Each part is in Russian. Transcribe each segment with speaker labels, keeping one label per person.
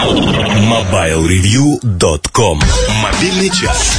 Speaker 1: MobileReview.com Мобильный час.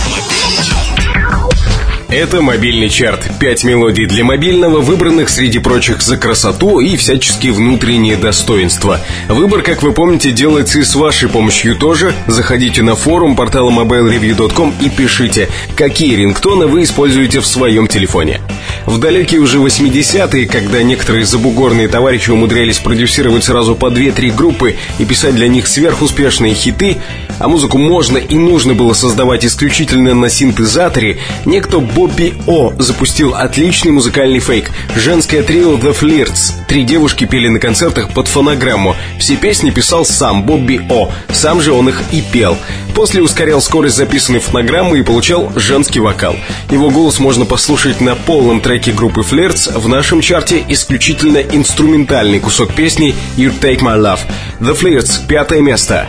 Speaker 2: Это мобильный чарт. Пять мелодий для мобильного, выбранных среди прочих за красоту и всяческие внутренние достоинства. Выбор, как вы помните, делается и с вашей помощью тоже. Заходите на форум портала mobilereview.com и пишите, какие рингтоны вы используете в своем телефоне. В далекие уже 80-е, когда некоторые забугорные товарищи умудрялись продюсировать сразу по 2-3 группы и писать для них сверхуспешные хиты, а музыку можно и нужно было создавать исключительно на синтезаторе, некто Бобби О запустил отличный музыкальный фейк. Женское трио The Flirts. Три девушки пели на концертах под фонограмму. Все песни писал сам Бобби О. Сам же он их и пел. После ускорял скорость записанной фонограммы и получал женский вокал. Его голос можно послушать на полном треке группы Flirts. В нашем чарте исключительно инструментальный кусок песни You Take My Love. The Flirts. Пятое место.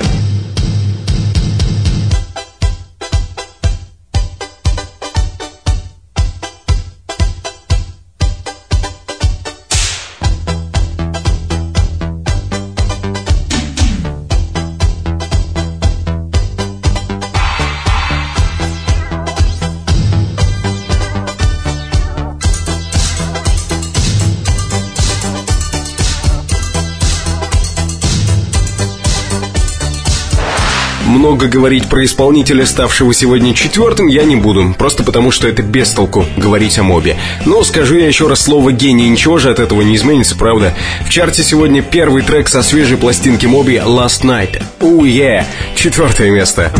Speaker 2: Много говорить про исполнителя, ставшего сегодня четвертым, я не буду, просто потому что это без толку говорить о мобе. Но скажу я еще раз слово «гений», ничего же от этого не изменится, правда? В чарте сегодня первый трек со свежей пластинки моби «Last Night». Уе, yeah! четвертое место.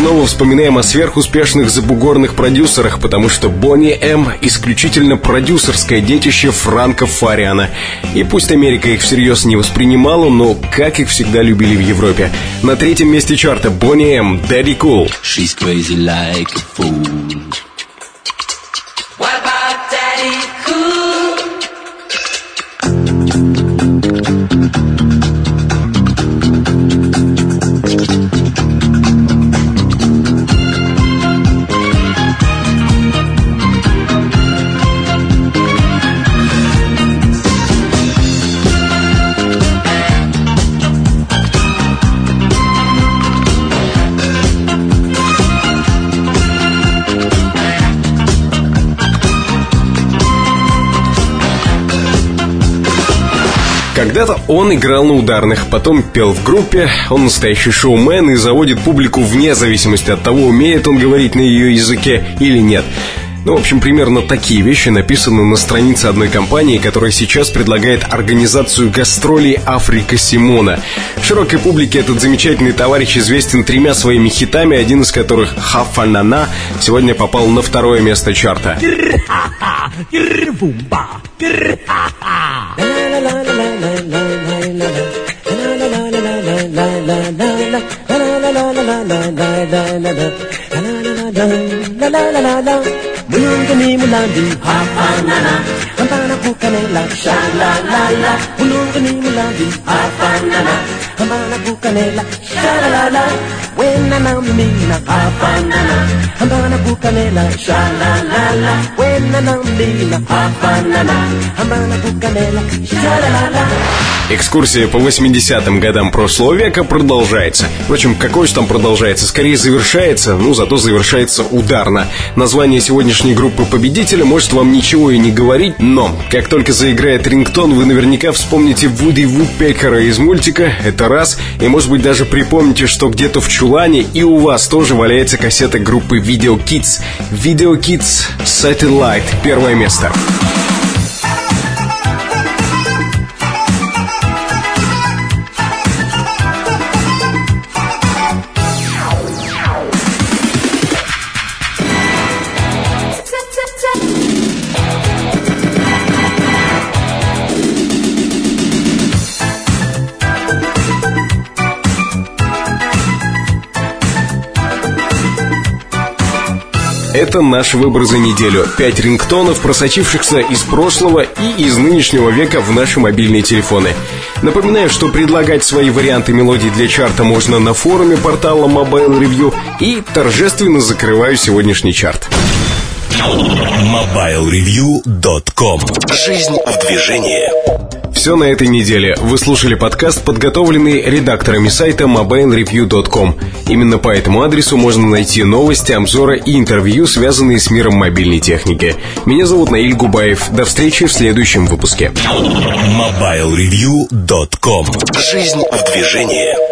Speaker 2: Снова вспоминаем о сверхуспешных забугорных продюсерах, потому что Бонни М. исключительно продюсерское детище Франка Фариана. И пусть Америка их всерьез не воспринимала, но как их всегда любили в Европе. На третьем месте чарта Бонни М. Daddy Cool. She's crazy like a fool. Когда-то он играл на ударных, потом пел в группе, он настоящий шоумен и заводит публику вне зависимости от того, умеет он говорить на ее языке или нет. Ну, в общем, примерно такие вещи написаны на странице одной компании, которая сейчас предлагает организацию гастролей Африка Симона. Широкой публике этот замечательный товарищ известен тремя своими хитами, один из которых «Хафанана» сегодня попал на второе место чарта. Sha la la la Bulungan mo lang din Hapanana Hampana po kanela Sha la la la. Bulungan mo lang din Hapanana Hampana po kanela Sha la la la. When na na mi na Hapanana Hampana po kanela Sha la la la. When Экскурсия по 80-м годам прошлого века продолжается. Впрочем, какой же там продолжается? Скорее завершается, ну, зато завершается ударно. Название сегодняшней группы победителя может вам ничего и не говорить, но как только заиграет рингтон, вы наверняка вспомните Вуди Вудпекера из мультика, это раз, и может быть даже припомните, что где-то в чулане и у вас тоже валяется кассета группы Video Kids. Video Kids Satellite, первое место. Это наш выбор за неделю. Пять рингтонов, просочившихся из прошлого и из нынешнего века в наши мобильные телефоны. Напоминаю, что предлагать свои варианты мелодий для чарта можно на форуме портала Mobile Review и торжественно закрываю сегодняшний чарт.
Speaker 1: MobileReview.com Жизнь в движении
Speaker 2: все на этой неделе. Вы слушали подкаст, подготовленный редакторами сайта mobilereview.com. Именно по этому адресу можно найти новости, обзоры и интервью, связанные с миром мобильной техники. Меня зовут Наиль Губаев. До встречи в следующем выпуске.
Speaker 1: MobileReview.com Жизнь в движении